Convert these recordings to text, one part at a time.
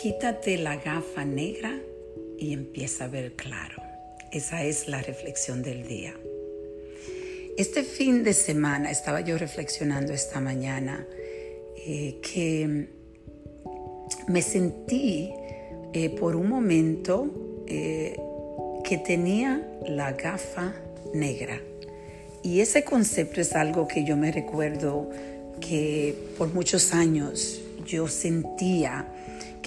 Quítate la gafa negra y empieza a ver claro. Esa es la reflexión del día. Este fin de semana estaba yo reflexionando esta mañana eh, que me sentí eh, por un momento eh, que tenía la gafa negra. Y ese concepto es algo que yo me recuerdo que por muchos años yo sentía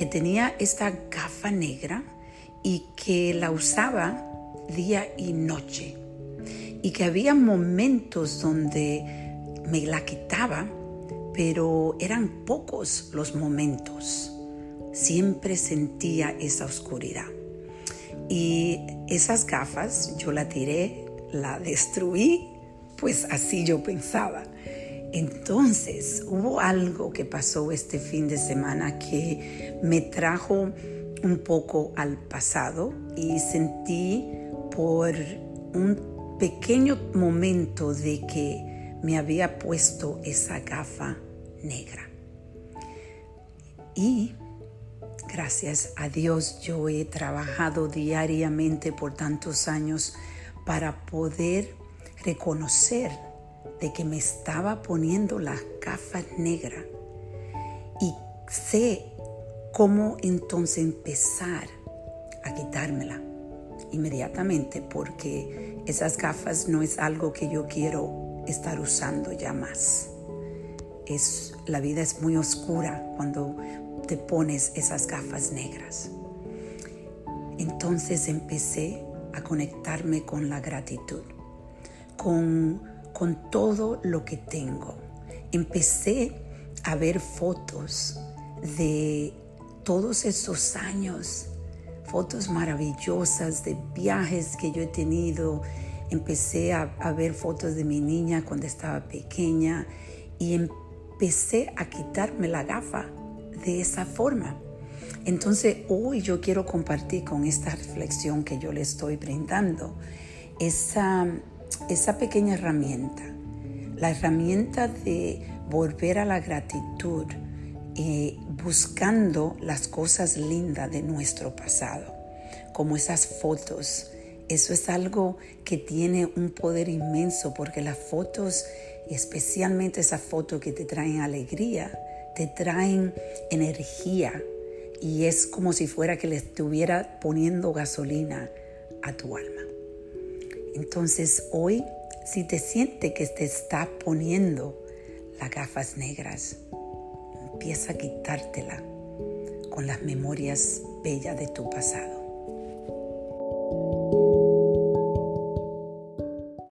que tenía esta gafa negra y que la usaba día y noche. Y que había momentos donde me la quitaba, pero eran pocos los momentos. Siempre sentía esa oscuridad. Y esas gafas yo la tiré, la destruí, pues así yo pensaba. Entonces hubo algo que pasó este fin de semana que me trajo un poco al pasado y sentí por un pequeño momento de que me había puesto esa gafa negra. Y gracias a Dios yo he trabajado diariamente por tantos años para poder reconocer de que me estaba poniendo las gafas negras y sé cómo entonces empezar a quitármela inmediatamente porque esas gafas no es algo que yo quiero estar usando ya más. Es, la vida es muy oscura cuando te pones esas gafas negras. Entonces empecé a conectarme con la gratitud, con con todo lo que tengo. Empecé a ver fotos de todos esos años, fotos maravillosas de viajes que yo he tenido. Empecé a, ver fotos de mi niña cuando estaba pequeña y empecé a quitarme la gafa de esa forma. Entonces hoy yo quiero compartir con esta reflexión que yo le estoy brindando esa esa pequeña herramienta, la herramienta de volver a la gratitud eh, buscando las cosas lindas de nuestro pasado, como esas fotos. Eso es algo que tiene un poder inmenso porque las fotos, especialmente esas fotos que te traen alegría, te traen energía y es como si fuera que le estuviera poniendo gasolina a tu alma. Entonces hoy, si te sientes que te está poniendo las gafas negras, empieza a quitártela con las memorias bellas de tu pasado.